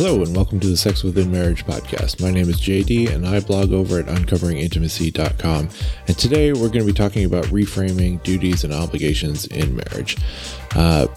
Hello, and welcome to the Sex Within Marriage podcast. My name is JD, and I blog over at uncoveringintimacy.com. And today we're going to be talking about reframing duties and obligations in marriage. Uh,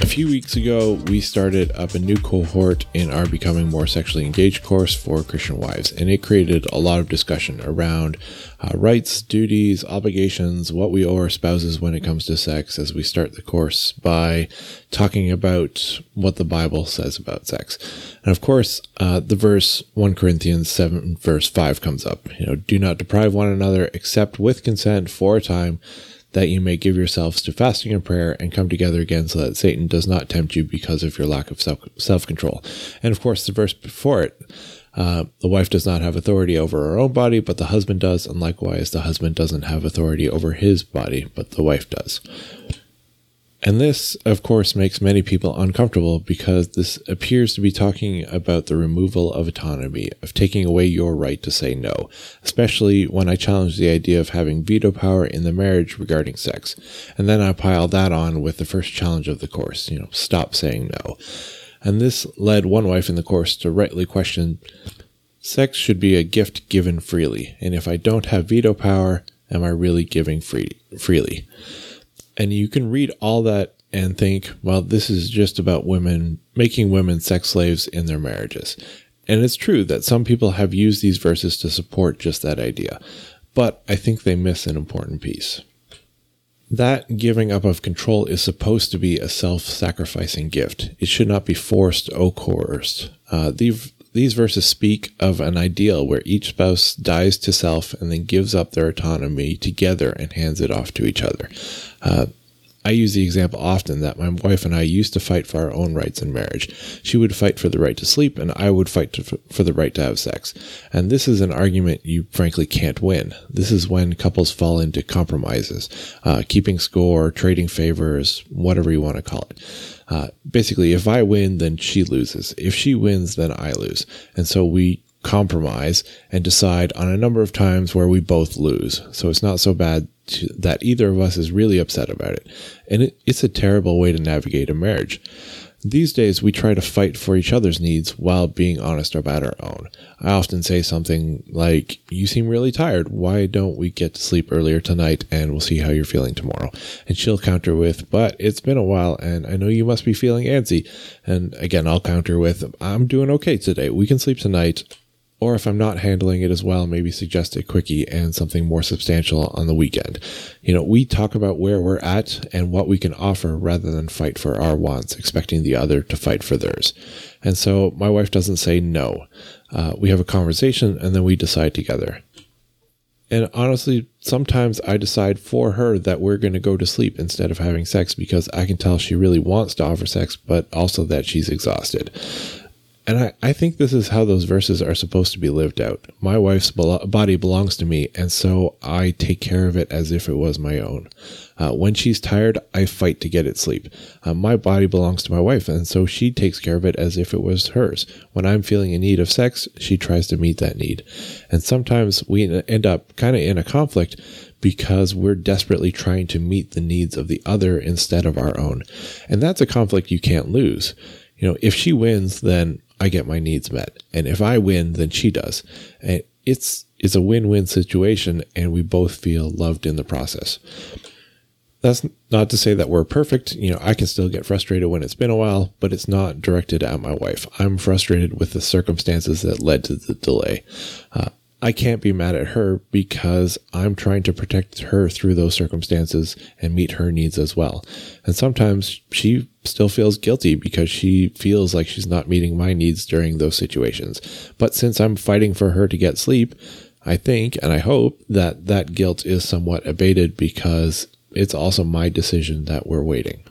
a few weeks ago, we started up a new cohort in our Becoming More Sexually Engaged course for Christian wives, and it created a lot of discussion around uh, rights, duties, obligations, what we owe our spouses when it comes to sex as we start the course by talking about what the Bible says about sex. And of course, uh, the verse 1 Corinthians 7, verse 5 comes up. You know, do not deprive one another except with consent for a time that you may give yourselves to fasting and prayer and come together again so that Satan does not tempt you because of your lack of self control. And of course, the verse before it, uh, the wife does not have authority over her own body, but the husband does. And likewise, the husband doesn't have authority over his body, but the wife does. And this, of course, makes many people uncomfortable because this appears to be talking about the removal of autonomy, of taking away your right to say no, especially when I challenge the idea of having veto power in the marriage regarding sex. And then I pile that on with the first challenge of the course, you know, stop saying no. And this led one wife in the course to rightly question sex should be a gift given freely. And if I don't have veto power, am I really giving free, freely? And you can read all that and think, well, this is just about women making women sex slaves in their marriages. And it's true that some people have used these verses to support just that idea, but I think they miss an important piece. That giving up of control is supposed to be a self sacrificing gift. It should not be forced or coerced. Uh, these, these verses speak of an ideal where each spouse dies to self and then gives up their autonomy together and hands it off to each other. Uh, I use the example often that my wife and I used to fight for our own rights in marriage. She would fight for the right to sleep, and I would fight to, for the right to have sex. And this is an argument you frankly can't win. This is when couples fall into compromises, uh, keeping score, trading favors, whatever you want to call it. Uh, basically, if I win, then she loses. If she wins, then I lose. And so we compromise and decide on a number of times where we both lose. So it's not so bad to, that either of us is really upset about it. And it, it's a terrible way to navigate a marriage. These days, we try to fight for each other's needs while being honest about our own. I often say something like, You seem really tired. Why don't we get to sleep earlier tonight and we'll see how you're feeling tomorrow? And she'll counter with, But it's been a while and I know you must be feeling antsy. And again, I'll counter with, I'm doing okay today. We can sleep tonight or if I'm not handling it as well, maybe suggest a quickie and something more substantial on the weekend. You know, we talk about where we're at and what we can offer rather than fight for our wants, expecting the other to fight for theirs. And so my wife doesn't say no. Uh, we have a conversation and then we decide together. And honestly, sometimes I decide for her that we're going to go to sleep instead of having sex because I can tell she really wants to offer sex, but also that she's exhausted. And I, I think this is how those verses are supposed to be lived out. My wife's body belongs to me, and so I take care of it as if it was my own. Uh, when she's tired, I fight to get it sleep. Uh, my body belongs to my wife, and so she takes care of it as if it was hers. When I'm feeling a need of sex, she tries to meet that need. And sometimes we end up kind of in a conflict because we're desperately trying to meet the needs of the other instead of our own. And that's a conflict you can't lose. You know, if she wins, then I get my needs met. And if I win, then she does. And it's it's a win-win situation and we both feel loved in the process. That's not to say that we're perfect. You know, I can still get frustrated when it's been a while, but it's not directed at my wife. I'm frustrated with the circumstances that led to the delay. Uh, I can't be mad at her because I'm trying to protect her through those circumstances and meet her needs as well. And sometimes she still feels guilty because she feels like she's not meeting my needs during those situations. But since I'm fighting for her to get sleep, I think and I hope that that guilt is somewhat abated because it's also my decision that we're waiting.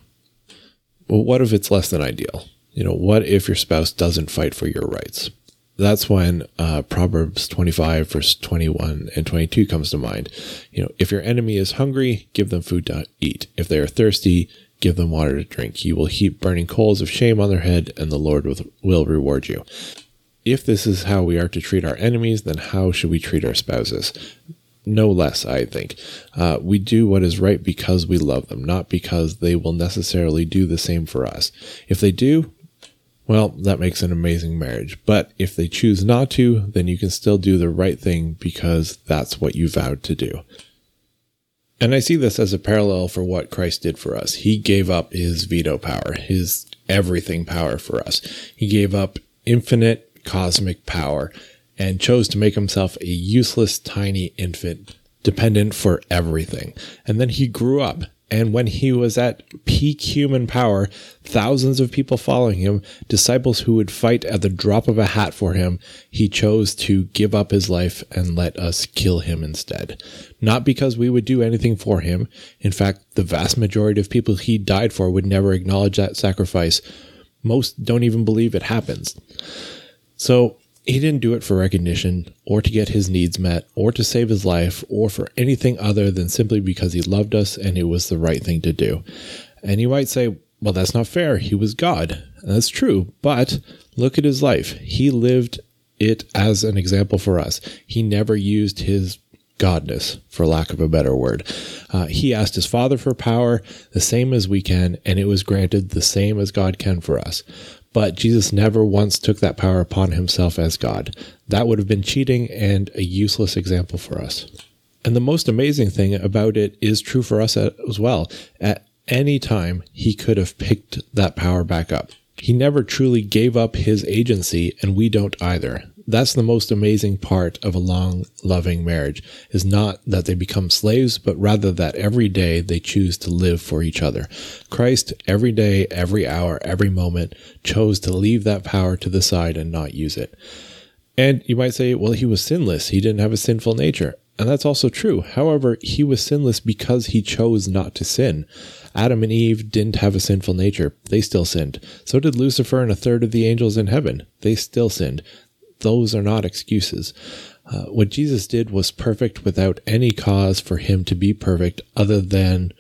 Well, what if it's less than ideal? You know, what if your spouse doesn't fight for your rights? That's when uh, Proverbs 25, verse 21 and 22 comes to mind. You know, if your enemy is hungry, give them food to eat. If they are thirsty, give them water to drink. You will heap burning coals of shame on their head, and the Lord will reward you. If this is how we are to treat our enemies, then how should we treat our spouses? No less, I think. Uh, we do what is right because we love them, not because they will necessarily do the same for us. If they do, well, that makes an amazing marriage. But if they choose not to, then you can still do the right thing because that's what you vowed to do. And I see this as a parallel for what Christ did for us. He gave up his veto power, his everything power for us. He gave up infinite cosmic power and chose to make himself a useless tiny infant dependent for everything. And then he grew up and when he was at peak human power, thousands of people following him, disciples who would fight at the drop of a hat for him, he chose to give up his life and let us kill him instead. Not because we would do anything for him. In fact, the vast majority of people he died for would never acknowledge that sacrifice. Most don't even believe it happens. So he didn't do it for recognition or to get his needs met or to save his life or for anything other than simply because he loved us and it was the right thing to do. And you might say, well, that's not fair. He was God. And that's true. But look at his life. He lived it as an example for us. He never used his godness, for lack of a better word. Uh, he asked his father for power, the same as we can, and it was granted the same as God can for us. But Jesus never once took that power upon himself as God. That would have been cheating and a useless example for us. And the most amazing thing about it is true for us as well. At any time, he could have picked that power back up. He never truly gave up his agency, and we don't either that's the most amazing part of a long, loving marriage is not that they become slaves, but rather that every day they choose to live for each other. Christ, every day, every hour, every moment, chose to leave that power to the side and not use it. And you might say, well, he was sinless. He didn't have a sinful nature. And that's also true. However, he was sinless because he chose not to sin. Adam and Eve didn't have a sinful nature. They still sinned. So did Lucifer and a third of the angels in heaven. They still sinned those are not excuses. Uh, what Jesus did was perfect without any cause for him to be perfect other than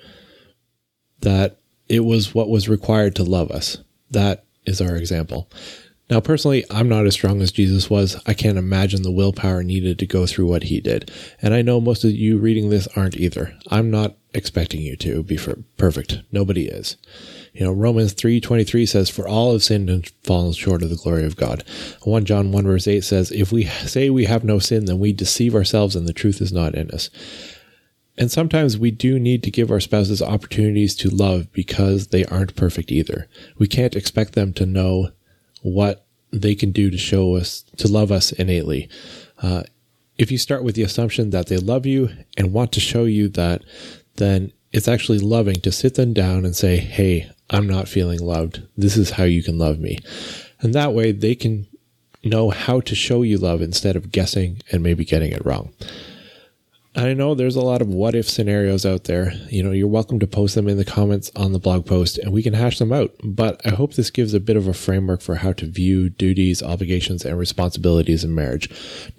that it was what was required to love us. That is our example. Now, personally, I'm not as strong as Jesus was. I can't imagine the willpower needed to go through what he did. And I know most of you reading this aren't either. I'm not expecting you to be perfect. Nobody is. You know, Romans 3:23 says for all have sinned and fallen short of the glory of God. 1 John 1 verse 8 says if we say we have no sin then we deceive ourselves and the truth is not in us. And sometimes we do need to give our spouses opportunities to love because they aren't perfect either. We can't expect them to know what they can do to show us, to love us innately. Uh, if you start with the assumption that they love you and want to show you that, then it's actually loving to sit them down and say, Hey, I'm not feeling loved. This is how you can love me. And that way they can know how to show you love instead of guessing and maybe getting it wrong. I know there's a lot of what if scenarios out there. You know, you're welcome to post them in the comments on the blog post and we can hash them out. But I hope this gives a bit of a framework for how to view duties, obligations, and responsibilities in marriage.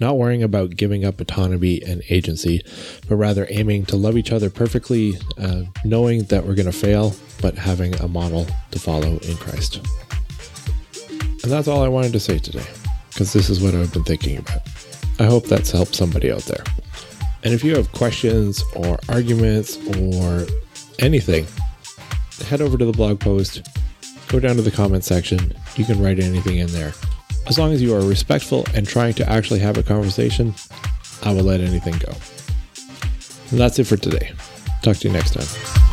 Not worrying about giving up autonomy and agency, but rather aiming to love each other perfectly, uh, knowing that we're going to fail, but having a model to follow in Christ. And that's all I wanted to say today, because this is what I've been thinking about. I hope that's helped somebody out there. And if you have questions or arguments or anything, head over to the blog post, go down to the comment section. You can write anything in there. As long as you are respectful and trying to actually have a conversation, I will let anything go. And that's it for today. Talk to you next time.